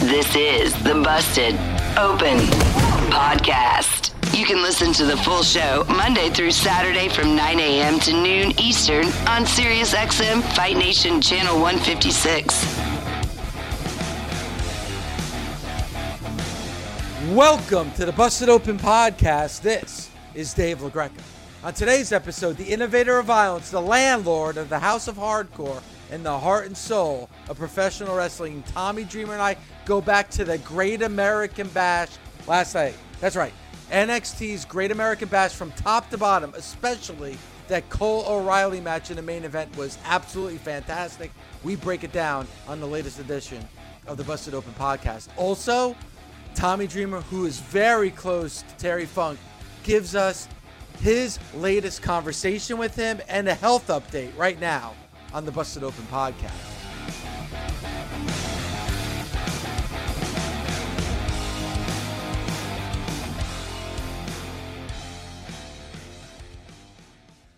This is the Busted Open Podcast. You can listen to the full show Monday through Saturday from 9 a.m. to noon Eastern on SiriusXM Fight Nation Channel 156. Welcome to the Busted Open Podcast. This is Dave LaGreca. On today's episode, the innovator of violence, the landlord of the House of Hardcore, and the heart and soul of professional wrestling, Tommy Dreamer and I go back to the Great American Bash last night. That's right, NXT's Great American Bash from top to bottom, especially that Cole O'Reilly match in the main event was absolutely fantastic. We break it down on the latest edition of the Busted Open podcast. Also, Tommy Dreamer, who is very close to Terry Funk, gives us his latest conversation with him and a health update right now on the Busted Open podcast.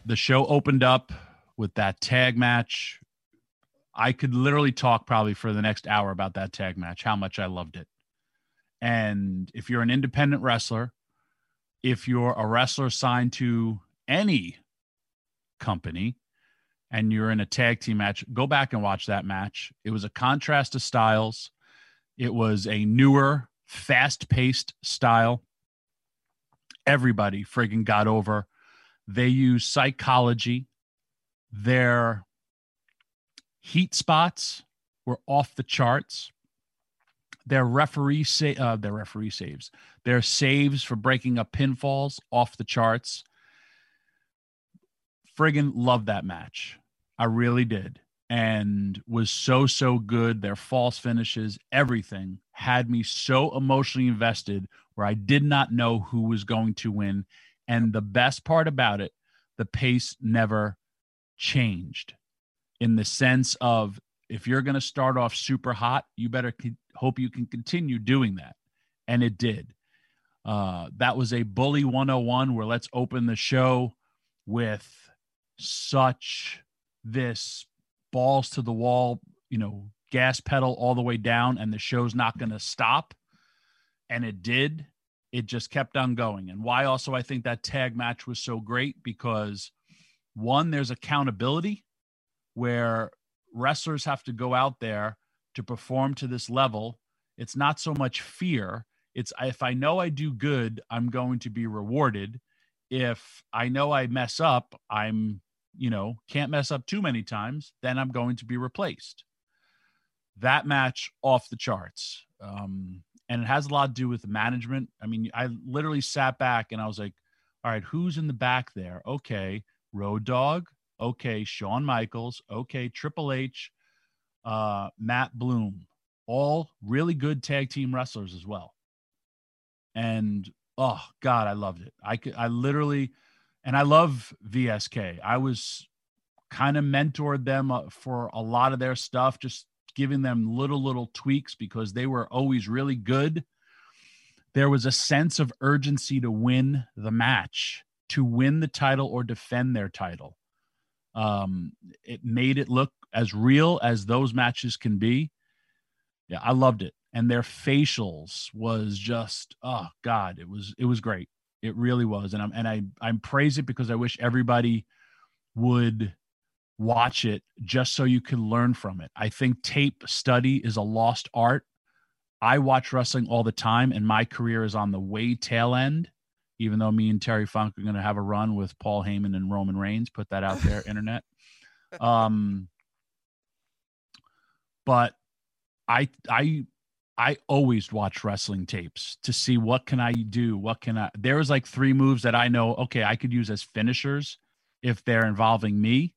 The show opened up with that tag match. I could literally talk probably for the next hour about that tag match, how much I loved it. And if you're an independent wrestler, if you're a wrestler signed to any company, and you're in a tag team match, go back and watch that match. It was a contrast of styles. It was a newer, fast paced style. Everybody friggin' got over. They use psychology. Their heat spots were off the charts. Their referee sa- uh, their referee saves, their saves for breaking up pinfalls off the charts. Friggin' love that match. I really did. And was so, so good. Their false finishes, everything had me so emotionally invested where I did not know who was going to win. And the best part about it, the pace never changed in the sense of if you're going to start off super hot, you better co- hope you can continue doing that. And it did. Uh, that was a bully 101 where let's open the show with such this balls to the wall, you know, gas pedal all the way down, and the show's not going to stop. And it did. It just kept on going. And why also I think that tag match was so great because one, there's accountability where wrestlers have to go out there to perform to this level. It's not so much fear. It's if I know I do good, I'm going to be rewarded. If I know I mess up, I'm you know, can't mess up too many times, then I'm going to be replaced. That match off the charts. Um, and it has a lot to do with management. I mean, I literally sat back and I was like, all right, who's in the back there? Okay, Road Dog. Okay, Shawn Michaels. Okay, Triple H, uh, Matt Bloom. All really good tag team wrestlers as well. And oh God, I loved it. I could, I literally, and I love MSK. I was kind of mentored them uh, for a lot of their stuff, just giving them little, little tweaks because they were always really good. There was a sense of urgency to win the match, to win the title or defend their title. Um, it made it look as real as those matches can be. Yeah, I loved it. And their facials was just, oh God, it was it was great. It really was, and I'm and I I'm praise it because I wish everybody would watch it just so you can learn from it. I think tape study is a lost art. I watch wrestling all the time, and my career is on the way tail end. even though me and Terry Funk are going to have a run with Paul Heyman and Roman Reigns. Put that out there, internet. Um, but I I I always watch wrestling tapes to see what can I do, what can I. There was like three moves that I know. Okay, I could use as finishers if they're involving me,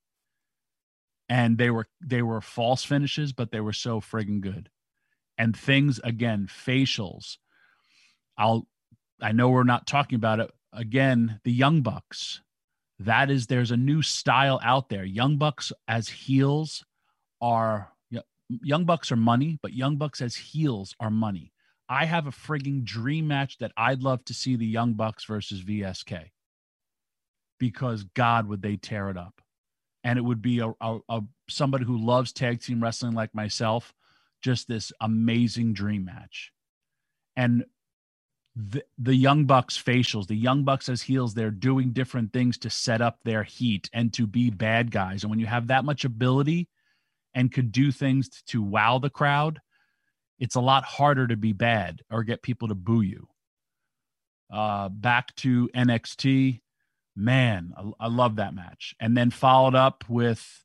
and they were they were false finishes, but they were so friggin' good. And things again, facials. I'll. I know we're not talking about it again. The Young Bucks. That is, there's a new style out there. Young Bucks as heels are Young Bucks are money, but Young Bucks as heels are money. I have a frigging dream match that I'd love to see the Young Bucks versus MSK because God would they tear it up. And it would be a, a, a somebody who loves tag team wrestling like myself, just this amazing dream match. And the, the Young Bucks facials, the Young Bucks as heels, they're doing different things to set up their heat and to be bad guys. And when you have that much ability, and could do things to wow the crowd, it's a lot harder to be bad or get people to boo you. Uh, back to NXT, man, I, I love that match. And then followed up with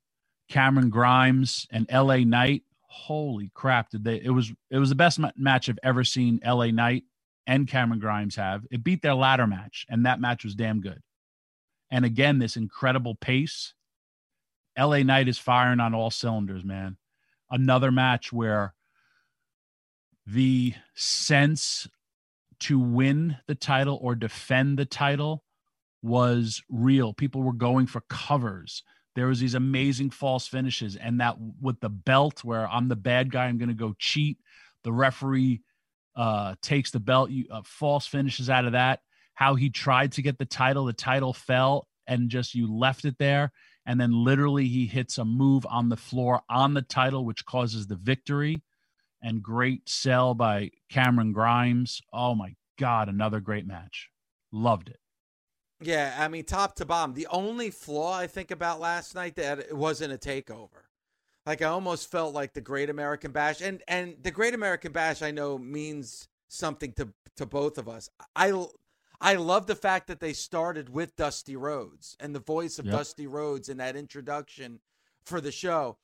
Cameron Grimes and LA Knight. Holy crap! Did they? It was it was the best match I've ever seen. LA Knight and Cameron Grimes have. It beat their ladder match, and that match was damn good. And again, this incredible pace LA Knight is firing on all cylinders, man. Another match where the sense to win the title or defend the title was real. People were going for covers. There was these amazing false finishes, and that with the belt, where I'm the bad guy, I'm going to go cheat. The referee uh, takes the belt, you, uh, false finishes out of that. How he tried to get the title, the title fell, and just you left it there and then literally he hits a move on the floor on the title, which causes the victory. And great sell by Cameron Grimes. Oh my God, another great match. Loved it. Yeah, I mean, top to bottom. The only flaw I think about last night that it wasn't a takeover. Like I almost felt like the Great American Bash, and and the Great American Bash I know means something to to both of us. I I love the fact that they started with Dusty Rhodes and the voice of yep. Dusty Rhodes in that introduction for the show.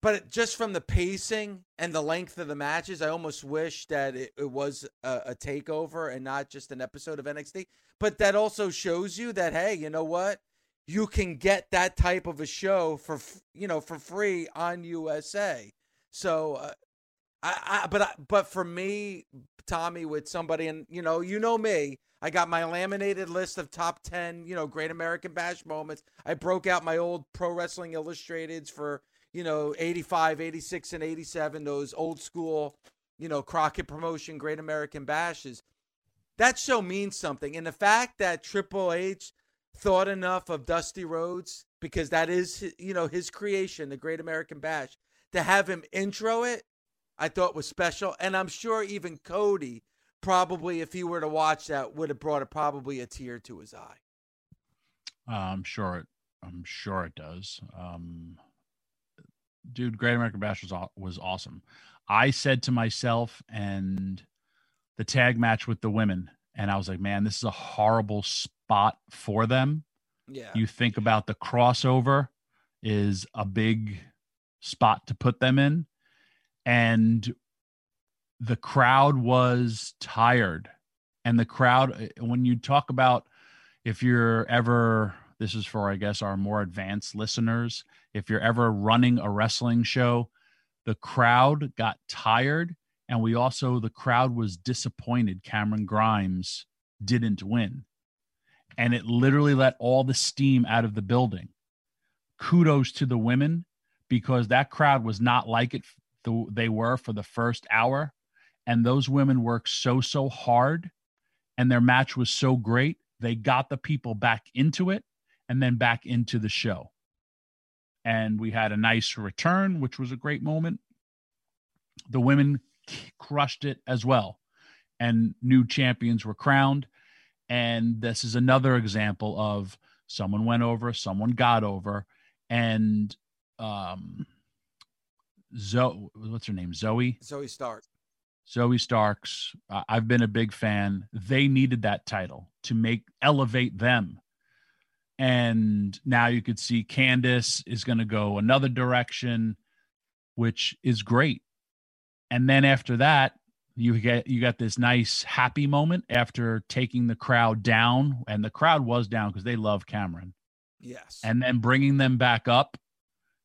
But just from the pacing and the length of the matches, I almost wish that it, it was a, a takeover and not just an episode of NXT. But that also shows you that hey, you know what? You can get that type of a show for you know for free on USA. So uh, I, I but I, but for me, Tommy, with somebody and you know you know me, I got my laminated list of top 10, you know, great American Bash moments. I broke out my old Pro Wrestling Illustrateds for, you know, 85, 86, and 87, those old school, you know, Crockett promotion Great American Bashes. That show means something. And the fact that Triple H thought enough of Dusty Rhodes, because that is, you know, his creation, the Great American Bash, to have him intro it, I thought was special. And I'm sure even Cody probably if he were to watch that would have brought a, probably a tear to his eye. Uh, I'm sure it. I'm sure it does. Um, dude, Great American Bash was was awesome. I said to myself, and the tag match with the women, and I was like, man, this is a horrible spot for them. Yeah. You think about the crossover is a big spot to put them in. And the crowd was tired. And the crowd when you talk about if you're ever this is for i guess our more advanced listeners if you're ever running a wrestling show the crowd got tired and we also the crowd was disappointed cameron grimes didn't win. And it literally let all the steam out of the building. Kudos to the women because that crowd was not like it they were for the first hour. And those women worked so so hard and their match was so great they got the people back into it and then back into the show. And we had a nice return which was a great moment. The women crushed it as well and new champions were crowned. And this is another example of someone went over someone got over and um zoe what's her name Zoe. Zoe stark Zoe Starks, I've been a big fan. They needed that title to make elevate them. And now you could see Candice is going to go another direction, which is great. And then after that, you get you got this nice happy moment after taking the crowd down, and the crowd was down because they love Cameron. Yes. And then bringing them back up,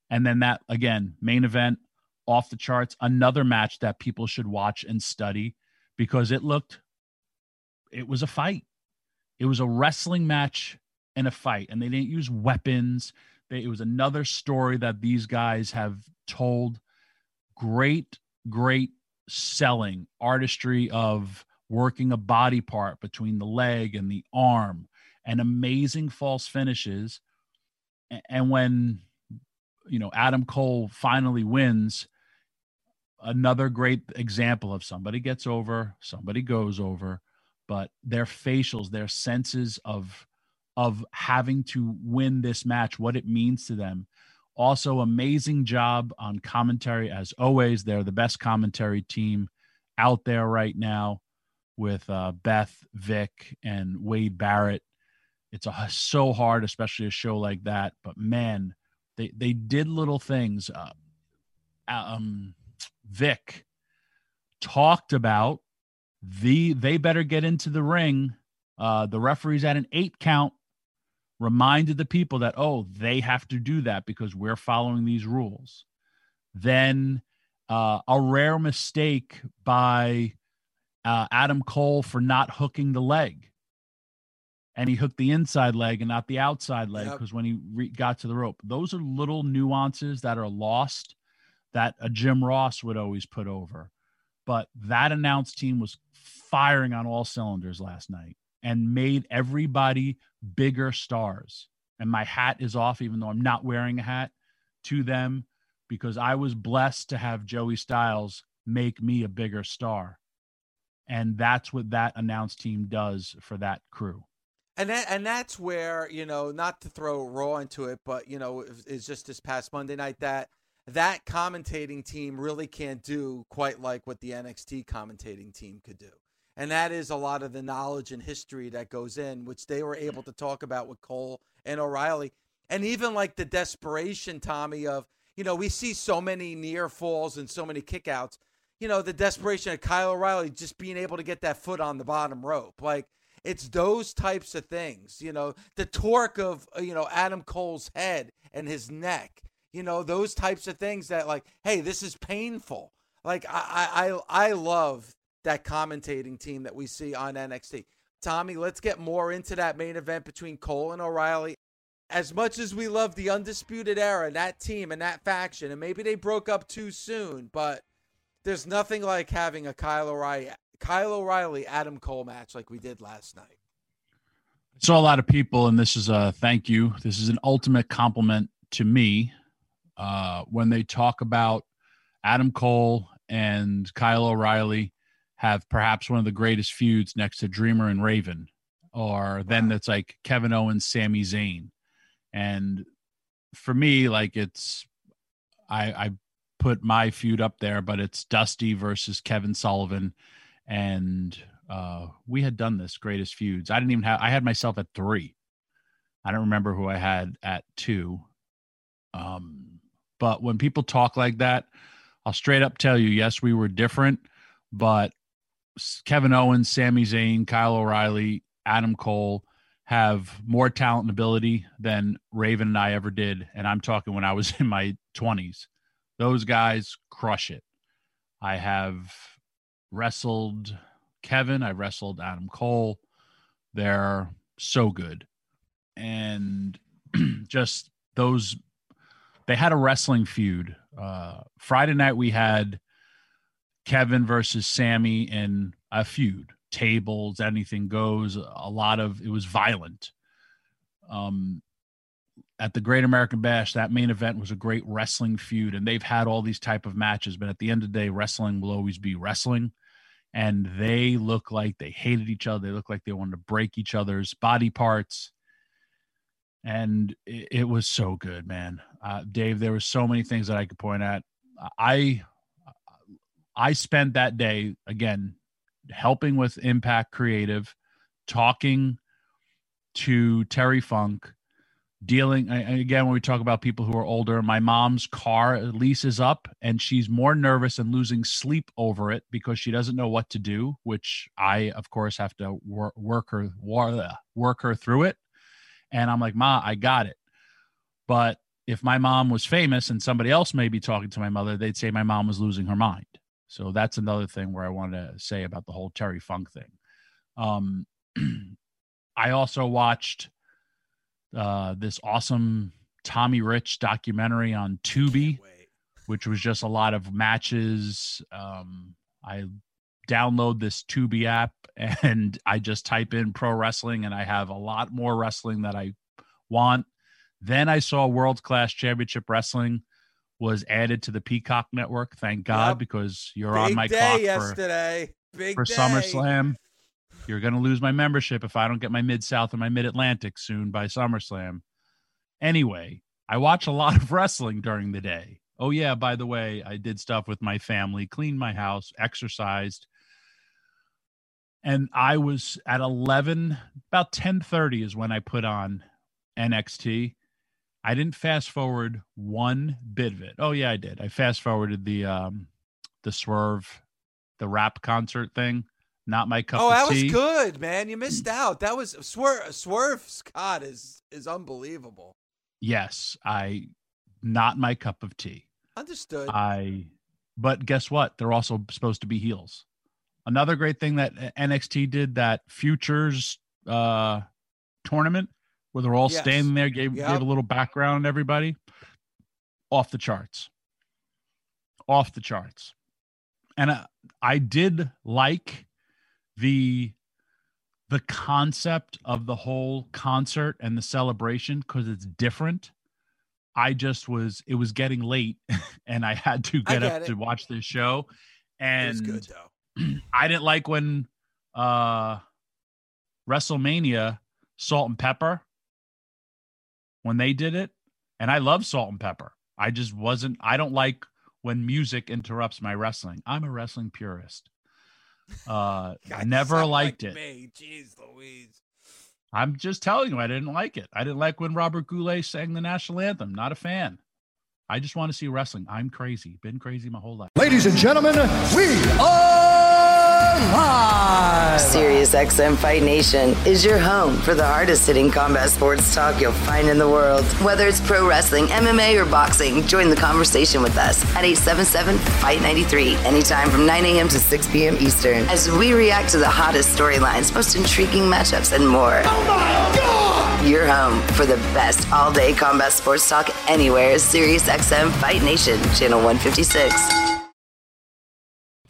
and then that again main event off the charts. Another match that people should watch and study because it looked, it was a fight. It was a wrestling match and a fight, and they didn't use weapons. They, it was another story that these guys have told. Great, great selling artistry of working a body part between the leg and the arm and amazing false finishes and when you know adam cole finally wins another great example of somebody gets over, somebody goes over, but their facials, their senses of of having to win this match, what it means to them. Also, amazing job on commentary as always. They're the best commentary team out there right now with uh, Beth, Vic, and Wade Barrett. It's a, so hard, especially a show like that. But man, they they did little things. Uh, um, Vic talked about the they better get into the ring. Uh, the referees at an eight count reminded the people that oh they have to do that because we're following these rules. Then uh, a rare mistake by uh, Adam Cole for not hooking the leg. And he hooked the inside leg and not the outside leg because yep. when he re- got to the rope, those are little nuances that are lost that a Jim Ross would always put over. But that announced team was firing on all cylinders last night and made everybody bigger stars. And my hat is off, even though I'm not wearing a hat to them, because I was blessed to have Joey Styles make me a bigger star. And that's what that announced team does for that crew. And that, and that's where you know not to throw Raw into it, but you know it's just this past Monday night that that commentating team really can't do quite like what the NXT commentating team could do. And that is a lot of the knowledge and history that goes in, which they were able to talk about with Cole and O'Reilly. And even like the desperation, Tommy, of, you know, we see so many near falls and so many kickouts. You know, the desperation of Kyle O'Reilly just being able to get that foot on the bottom rope. Like, it's those types of things, you know, the torque of, uh, you know, Adam Cole's head and his neck you know those types of things that like hey this is painful. Like i i i love that commentating team that we see on nxt tommy let's get more into that main event between cole and o'reilly. As much as we love the undisputed era that team and that faction and maybe they broke up too soon but there's nothing like having a kyle o'reilly kyle o'reilly adam cole match like we did last night. I saw a lot of people, and this is a thank you. This is an ultimate compliment to me uh, when they talk about Adam Cole and Kyle O'Reilly have perhaps one of the greatest feuds next to Dreamer and Raven, or then that's like Kevin Owens, Sami Zayn, and for me, like it's I I put my feud up there, but it's Dusty versus Kevin Sullivan, and uh, we had done this greatest feuds. I didn't even have I had myself at three. I don't remember who I had at two. Um, but when people talk like that, I'll straight up tell you, yes, we were different, but Kevin Owens, Sami Zayn, Kyle O'Reilly, Adam Cole have more talent and ability than Raven and I ever did. And I'm talking when I was in my 20s. Those guys crush it. I have wrestled Kevin, I wrestled Adam Cole. They're so good. And just those they had a wrestling feud. Uh, Friday night we had Kevin versus Sami in a feud. Tables, anything goes. A lot of it was violent. Um, at the Great American Bash, that main event was a great wrestling feud, and they've had all these type of matches. But at the end of the day, wrestling will always be wrestling. And they look like they hated each other. They look like they wanted to break each other's body parts and it, it was so good, man. Uh, Dave, there were so many things that I could point at. I I spent that day again helping with Impact Creative, talking to Terry Funk, dealing again when we talk about people who are older. My mom's car lease is up, and she's more nervous and losing sleep over it because she doesn't know what to do. Which I, of course, have to work, work her work her through it. And I'm like, Ma, I got it. But if my mom was famous and somebody else may be talking to my mother, they'd say my mom was losing her mind. So that's another thing where I want to say about the whole Terry Funk thing. Um, I also watched uh, this awesome Tommy Rich documentary on Tubi, which was just a lot of matches. Um, I download this Tubi app and I just type in pro wrestling, and I have a lot more wrestling that I want. Then I saw World Class Championship Wrestling was added to the Peacock network. Thank God, yep. because you're Big on my day clock yesterday. for, Big for day. SummerSlam. You're going to lose my membership if I don't get my Mid South and my Mid Atlantic soon by SummerSlam. Anyway, I watch a lot of wrestling during the day. Oh yeah, by the way, I did stuff with my family, cleaned my house, exercised. And I was at 11, about 10:30 is when I put on NXT I didn't fast forward one bit of it. Oh yeah, I did. I fast forwarded the um the swerve, the rap concert thing. Not my cup. Of tea. Oh, that tea. was good, man. You missed out. That was swerve. Swerve Scott is is unbelievable. Yes, I not my cup of tea. Understood. I, but guess what? They're also supposed to be heels. Another great thing that NXT did that futures uh tournament where they're all yes. standing there, gave, yep. gave a little background everybody. Off the charts. Off the charts. And I, I did like the the concept of the whole concert and the celebration because it's different. I just was it was getting late and I had to get, get up it. to watch this show. And it was good, I didn't like when uh WrestleMania Salt-N-Pepa when they did it. And I love Salt-N-Pepa. I just wasn't, I don't like when music interrupts my wrestling. I'm a wrestling purist. Uh, God, never liked like it. Me. Jeez Louise. I'm just telling you, I didn't like it. I didn't like when Robert Goulet sang the national anthem. Not a fan. I just want to see wrestling. I'm crazy. Been crazy my whole life. Ladies and gentlemen, we are live. Sirius XM Fight Nation is your home for the hardest hitting combat sports talk you'll find in the world. Whether it's pro wrestling, MMA, or boxing, join the conversation with us at 877 Fight 93, anytime from 9 a.m. to 6 p.m. Eastern, as we react to the hottest storylines, most intriguing matchups, and more. Oh my God! Your home for the best all day combat sports talk anywhere is Sirius XM Fight Nation, Channel 156.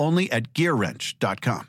Only at gearwrench.com.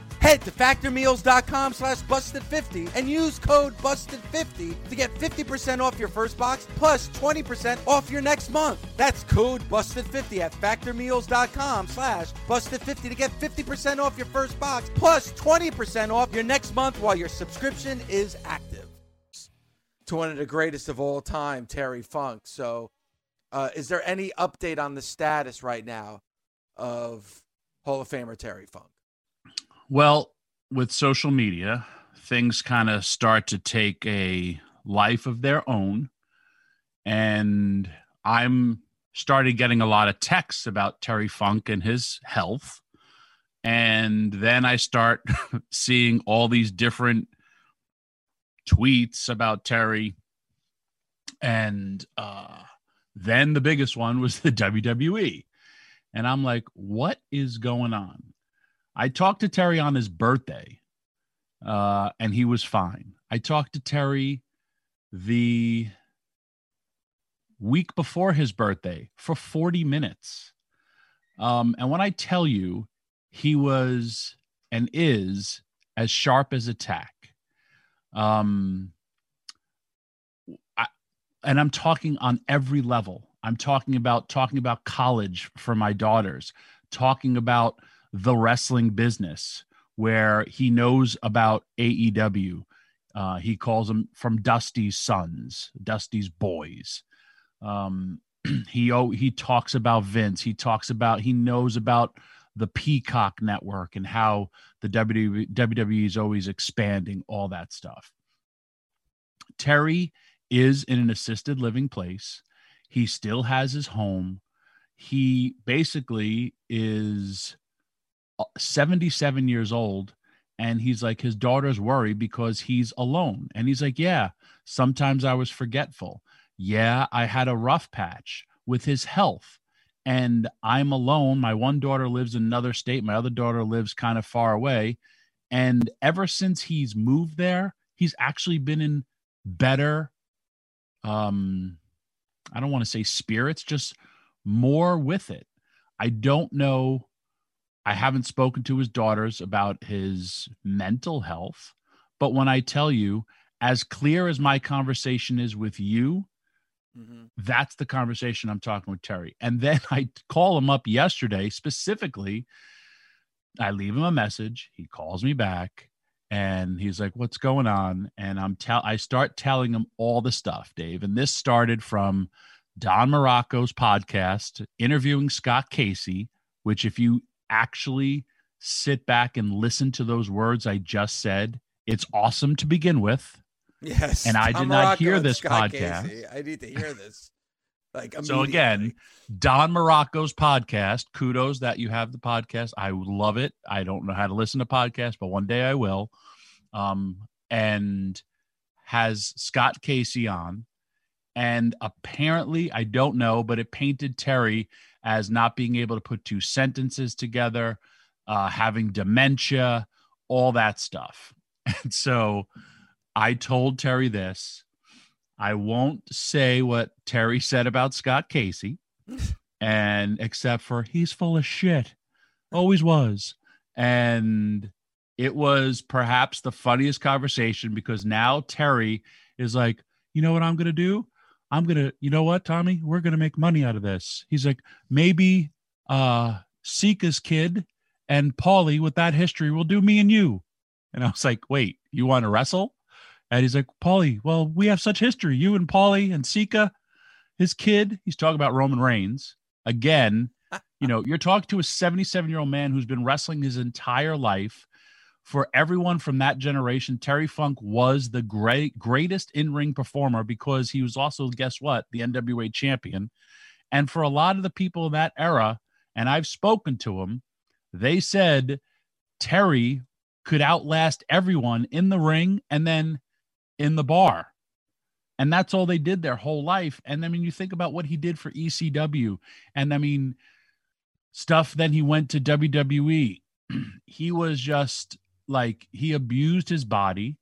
Head to factormeals.com slash busted50 and use code busted50 to get 50% off your first box plus 20% off your next month. That's code busted50 at factormeals.com slash busted50 to get 50% off your first box plus 20% off your next month while your subscription is active. To one of the greatest of all time, Terry Funk. So, uh, is there any update on the status right now of Hall of Famer Terry Funk? Well, with social media, things kind of start to take a life of their own. And I'm started getting a lot of texts about Terry Funk and his health. And then I start seeing all these different tweets about Terry. And uh, then the biggest one was the WWE. And I'm like, what is going on? I talked to Terry on his birthday, uh, and he was fine. I talked to Terry the week before his birthday for 40 minutes. Um, and when I tell you, he was and is as sharp as a tack. Um, I, and I'm talking on every level. I'm talking about talking about college for my daughters, talking about the wrestling business where he knows about AEW. Uh, he calls them from Dusty's sons, Dusty's boys. Um, he oh, he talks about Vince. He talks about he knows about the Peacock network and how the WWE, WWE is always expanding all that stuff. Terry is in an assisted living place. He still has his home. He basically is 77 years old and he's like his daughter's worried because he's alone. And he's like yeah sometimes i was forgetful. Yeah i had a rough patch with his health and i'm alone. My one daughter lives in another state. My other daughter lives kind of far away. And ever since he's moved there he's actually been in better um i don't want to say spirits just more with it. I don't know I haven't spoken to his daughters about his mental health. But when I tell you, as clear as my conversation is with you, mm-hmm. that's the conversation I'm talking with Terry. And then I call him up yesterday specifically. I leave him a message. He calls me back and he's like, What's going on? And I'm tell I start telling him all the stuff, Dave. And this started from Don Morocco's podcast, interviewing Scott Casey, which if you actually sit back and listen to those words I just said, it's awesome to begin with. Yes. And I did not hear this Scott podcast. Casey. I need to hear this. Like so again, Don Morocco's podcast. Kudos that you have the podcast. I love it. I don't know how to listen to podcasts, but one day I will. Um, and has Scott Casey on. And apparently, I don't know, but it painted Terry as not being able to put two sentences together, uh, having dementia, all that stuff. And so I told Terry this. I won't say what Terry said about Scott Casey, and except for he's full of shit, always was. And it was perhaps the funniest conversation because now Terry is like, you know what I'm going to do? I'm gonna, you know what, Tommy, we're gonna make money out of this. He's like, maybe uh Sika's kid and Paulie with that history will do me and you. And I was like, wait, you want to wrestle? And he's like, Paulie, well, we have such history. You and Paulie and Sika, his kid. He's talking about Roman Reigns again. you know, you're talking to a 77 year old man who's been wrestling his entire life for everyone from that generation, Terry Funk was the great greatest in-ring performer because he was also, guess what, the NWA champion. And for a lot of the people in that era, and I've spoken to them, they said Terry could outlast everyone in the ring and then in the bar. And that's all they did their whole life. And I mean, you think about what he did for ECW, and I mean, stuff. Then he went to WWE. he was just like, he abused his body,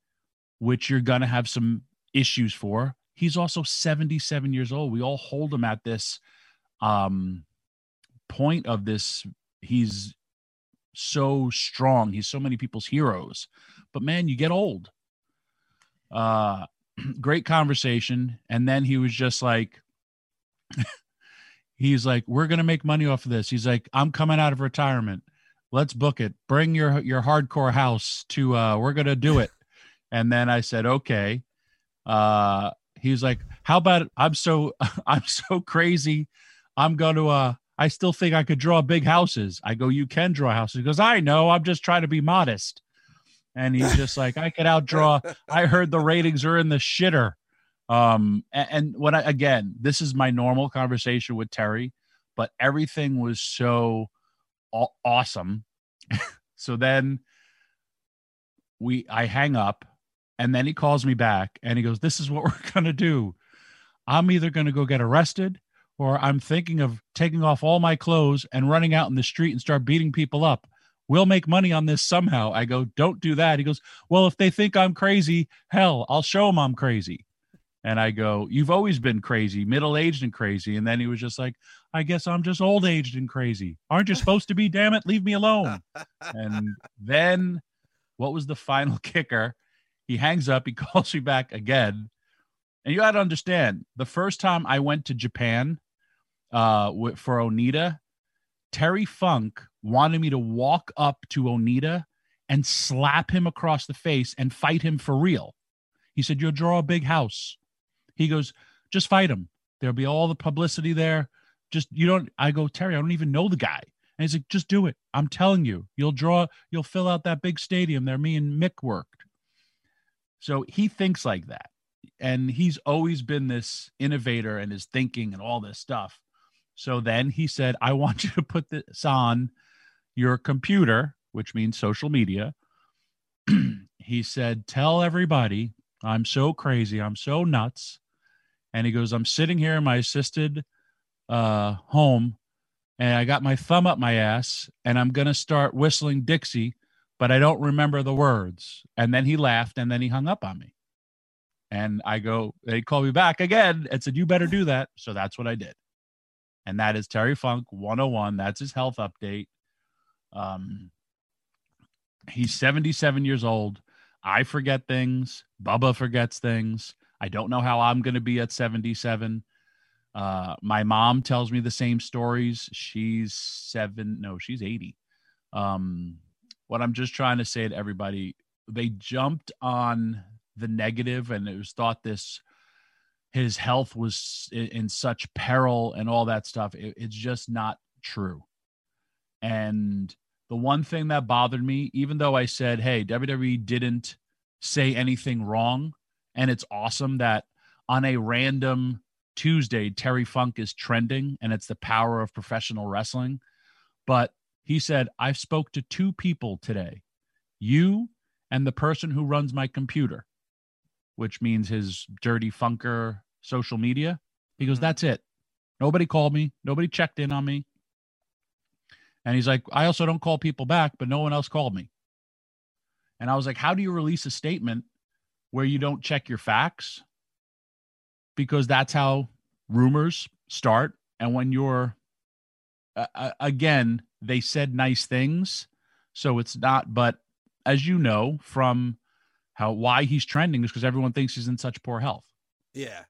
which you're going to have some issues for. He's also 77 years old. We all hold him at this um, point of this. He's so strong. He's so many people's heroes. But man, you get old. Uh great conversation. And then he was just like, he's like, we're gonna make money off of this. He's like, I'm coming out of retirement. Let's book it. Bring your your hardcore house to uh we're gonna do it. and then I said, okay. Uh he's like, how about I'm so I'm so crazy. I'm gonna uh I still think I could draw big houses. I go, you can draw houses. He goes, I know. I'm just trying to be modest. And he's just like, I could outdraw. I heard the ratings are in the shitter. Um, and, and when I, again, this is my normal conversation with Terry, but everything was so awesome. so then we, I hang up and then he calls me back and he goes, This is what we're to do. I'm either to go get arrested or I'm thinking of taking off all my clothes and running out in the street and start beating people up. We'll make money on this somehow. I go, don't do that. He goes, well, if they think I'm crazy, hell, I'll show them I'm crazy. And I go, you've always been crazy, middle aged and crazy. And then he was just like, I guess I'm just old aged and crazy. Aren't you supposed to be? Damn it, leave me alone. and then what was the final kicker? He hangs up, he calls me back again. And you got to understand the first time I went to Japan, uh, for Onita, Terry Funk wanted me to walk up to Onita and slap him across the face and fight him for real. He said, You'll draw a big house. He goes, Just fight him. There'll be all the publicity there. Just, you don't, I go, Terry, I don't even know the guy. And he's like, Just do it. I'm telling you, you'll draw, you'll fill out that big stadium there. Me and Mick worked. So he thinks like that. And he's always been this innovator and his thinking and all this stuff. So then he said, I want you to put this on your computer, which means social media. he said, Tell everybody I'm so crazy. I'm so nuts. And he goes, I'm sitting here in my assisted uh, home and I got my thumb up my ass and I'm going to start whistling Dixie, but I don't remember the words. And then he laughed and then he hung up on me. And I go, they called me back again and said, You better do that. So that's what I did and that is Terry Funk 101. That's his health update. Um, he's 77 years old. I forget things. Bubba forgets things. I don't know how I'm going to be at 77. Uh, my mom tells me the same stories. She's seven, no, she's 80. Um, what I'm just trying to say to everybody, they jumped on the negative and it was thought this his health was in such peril and all that stuff. It, it's just not true. And the one thing that bothered me, even though I said, hey, WWE didn't say anything wrong, and it's awesome that on a random Tuesday, Terry Funk is trending, and it's the power of professional wrestling. But he said, I've spoke to two people today you and the person who runs my computer which means his dirty funker social media. He goes, mm-hmm. That's it. Nobody called me. Nobody checked in on me. And he's like, I also don't call people back, but no one else called me. And I was like, How do you release a statement where you don't check your facts? Because that's how rumors start. And when you're, uh, again, they said nice things. So it's not, but as you know from how why he's trending is because everyone thinks he's in such poor health. Yeah.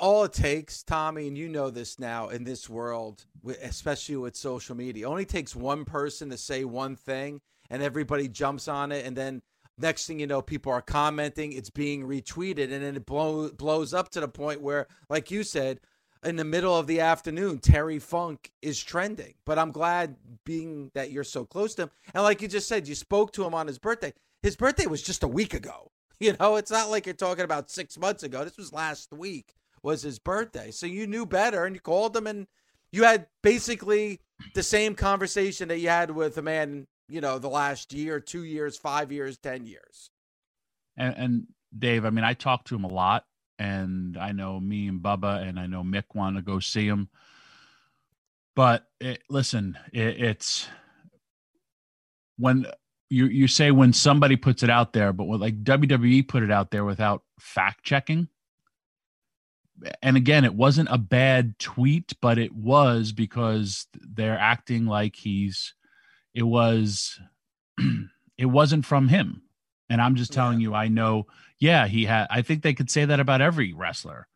All it takes, Tommy, and you know this now in this world, especially with social media, only takes one person to say one thing and everybody jumps on it. And then next thing you know, people are commenting, it's being retweeted, and then it blow, blows up to the point where, like you said, in the middle of the afternoon, Terry Funk is trending. But I'm glad being that you're so close to him. And like you just said, you spoke to him on his birthday. His birthday was just a week ago. You know, it's not like you're talking about six months ago. This was last week was his birthday, so you knew better, and you called him and you had basically the same conversation that you had with a man, you know, the last year, two years, five years, ten years. And, and Dave, I mean, I talk to him a lot, and I know me and Bubba, and I know Mick want to go see him. But it, listen, it, it's when you you say when somebody puts it out there, but like WWE put it out there without fact checking. And again, it wasn't a bad tweet, but it was because they're acting like he's it was it wasn't from him. And I'm just telling yeah. you, I know, yeah, he had I think they could say that about every wrestler.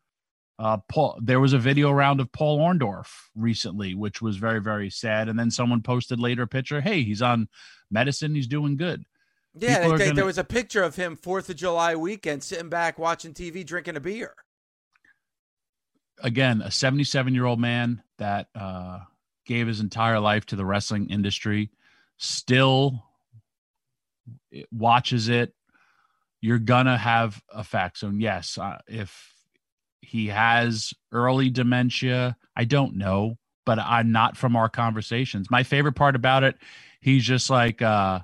Uh, Paul, there was a video around of Paul Orndorff recently, which was very, very sad. And then someone posted later a picture. Hey, he's on medicine. He's doing good. Yeah, they, gonna... there was a picture of him Fourth of July weekend sitting back watching TV, drinking a beer. Again, a 77 year old man that uh, gave his entire life to the wrestling industry, still watches it. You're gonna have effects. And yes, uh, if he has early dementia. I don't know, but I'm not from our conversations. My favorite part about it, he's just like, uh,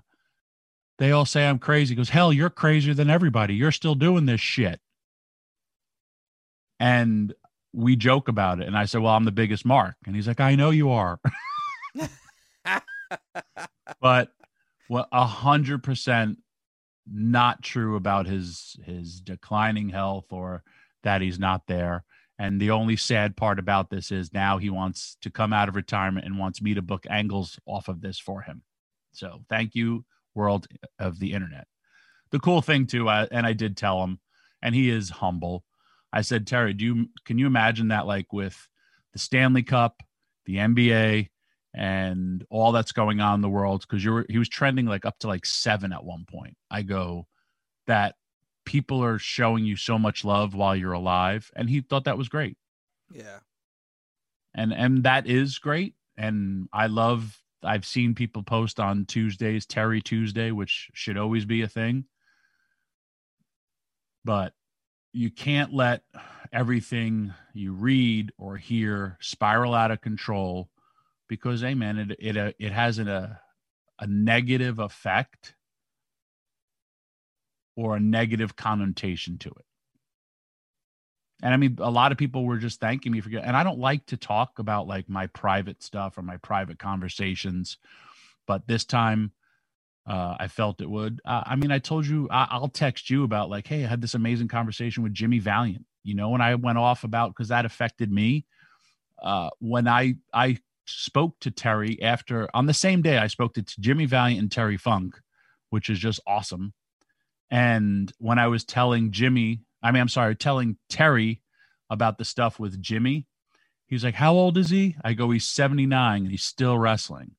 they all say I'm crazy. He goes, hell, you're crazier than everybody. You're still doing this shit. And we joke about it. And I said, well, I'm the biggest mark. And he's like, I know you are. but well, a hundred percent not true about his his declining health or that he's not there. And the only sad part about this is now he wants to come out of retirement and wants me to book angles off of this for him. So thank you, world of the internet. The cool thing too, uh, and I did tell him, and he is humble. I said, Terry, do you can you imagine that like with the Stanley Cup, the NBA, and all that's going on in the world? Because you were he was trending like up to like seven at one point. I go that people are showing you so much love while you're alive and he thought that was great yeah and and that is great and i love i've seen people post on tuesdays terry tuesday which should always be a thing but you can't let everything you read or hear spiral out of control because man it it, it has an, a a negative effect or a negative connotation to it. And I mean, a lot of people were just thanking me for, and I don't like to talk about like my private stuff or my private conversations, but this time uh, I felt it would. Uh, I mean, I told you, I- will text you about like, hey, I had this amazing conversation with Jimmy Valiant, you know, when I went off about because that affected me. Uh, when I I spoke to Terry after on the same day, I spoke to Jimmy Valiant and Terry Funk, which is just awesome. And when I was telling Jimmy, I mean, I'm sorry, telling Terry about the stuff with Jimmy, he's like, How old is he? I go, He's 79 and he's still wrestling.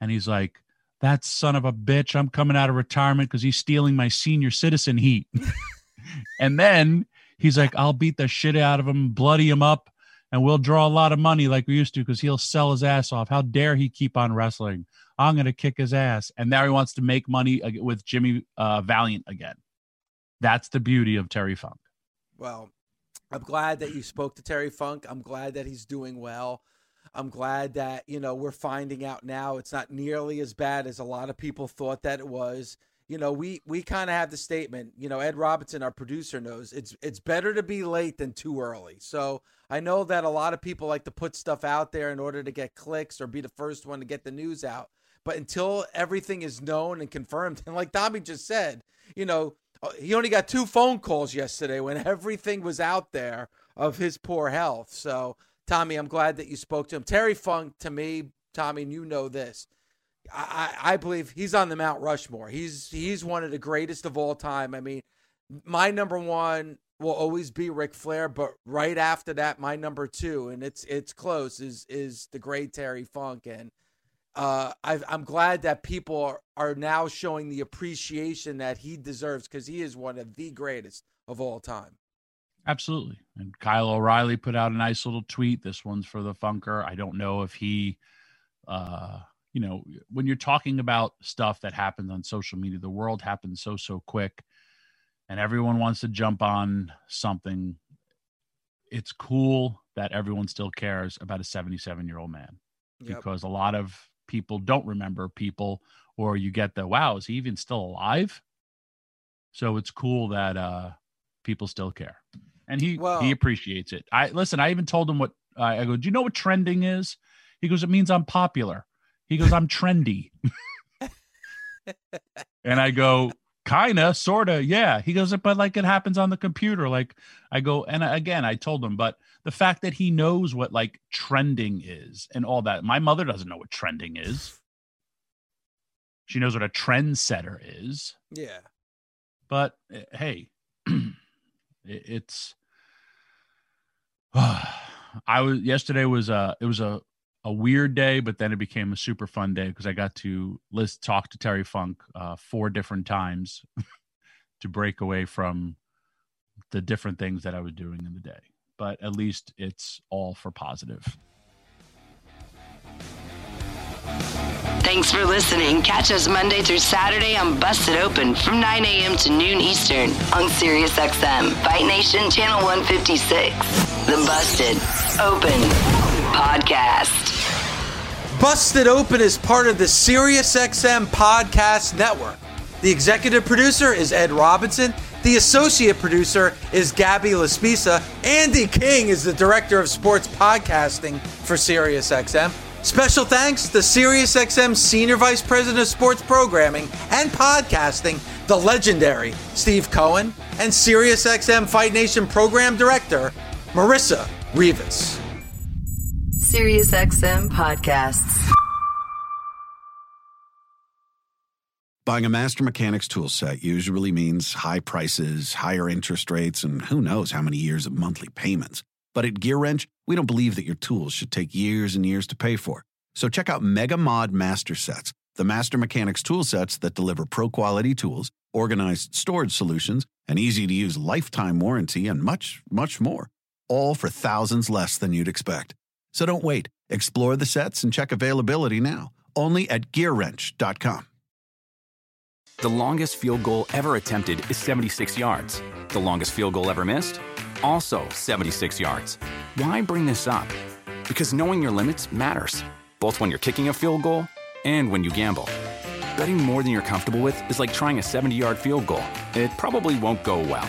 And he's like, That son of a bitch, I'm coming out of retirement because he's stealing my senior citizen heat. and then he's like, I'll beat the shit out of him, bloody him up, and we'll draw a lot of money like we used to because he'll sell his ass off. How dare he keep on wrestling? I'm going to kick his ass. And now he wants to make money with Jimmy uh, Valiant again. That's the beauty of Terry Funk. Well, I'm glad that you spoke to Terry Funk. I'm glad that he's doing well. I'm glad that, you know, we're finding out now it's not nearly as bad as a lot of people thought that it was. You know, we we kind of have the statement, you know, Ed Robinson, our producer, knows it's it's better to be late than too early. So I know that a lot of people like to put stuff out there in order to get clicks or be the first one to get the news out. But until everything is known and confirmed, and like Tommy just said, you know, uh, he only got two phone calls yesterday when everything was out there of his poor health. So, Tommy, I'm glad that you spoke to him. Terry Funk, to me, Tommy, and you know this. I, I believe he's on the Mount Rushmore. He's he's one of the greatest of all time. I mean, my number one will always be Ric Flair, but right after that, my number two, and it's it's close, is is the great Terry Funk. And uh, I, am glad that people are, are now showing the appreciation that he deserves because he is one of the greatest of all time. Absolutely. And Kyle O'Reilly put out a nice little tweet. This one's for the Funker. I don't know if he, uh, you know, when you're talking about stuff that happens on social media, the world happens so, so quick and everyone wants to jump on something. It's cool that everyone still cares about a 77 year old man Yep. because a lot of people don't remember people, or you get the wow, is he even still alive? So it's cool that uh, people still care, and he Well- he appreciates it. I listen. I even told him what I I go. Do you know what trending is? He goes, it means I'm popular. He goes, I'm trendy. and I go, kinda, sorta, yeah. He goes, but like it happens on the computer. Like I go, and again, I told him, but the fact that he knows what like trending is and all that. My mother doesn't know what trending is. She knows what a trendsetter is, Yeah. but uh, hey, it's. I was yesterday was a it was a a weird day, but then it became a super fun day because I got to list talk to Terry Funk uh, four different times to break away from the different things that I was doing in the day. But at least it's all for positive. Thanks for listening. Catch us Monday through Saturday on Busted Open from 9 a.m. to noon Eastern on SiriusXM, Fight Nation Channel 156. The Busted Open Podcast. Busted Open is part of the SiriusXM Podcast Network. The executive producer is Ed Robinson. The associate producer is Gabby Laspisa. Andy King is the director of sports podcasting for SiriusXM. Special thanks to SiriusXM Senior Vice President of Sports Programming and Podcasting, the legendary Steve Cohen, and SiriusXM Fight Nation Program Director, Marissa Rivas. SiriusXM Podcasts. Buying a Master Mechanics tool set usually means high prices, higher interest rates, and who knows how many years of monthly payments. But at GearWrench, we don't believe that your tools should take years and years to pay for. So check out Mega Mod Master Sets, the Master Mechanics tool sets that deliver pro quality tools, organized storage solutions, an easy to use lifetime warranty, and much, much more. All for thousands less than you'd expect. So don't wait. Explore the sets and check availability now. Only at GearWrench.com. The longest field goal ever attempted is 76 yards. The longest field goal ever missed? Also 76 yards. Why bring this up? Because knowing your limits matters, both when you're kicking a field goal and when you gamble. Betting more than you're comfortable with is like trying a 70 yard field goal. It probably won't go well.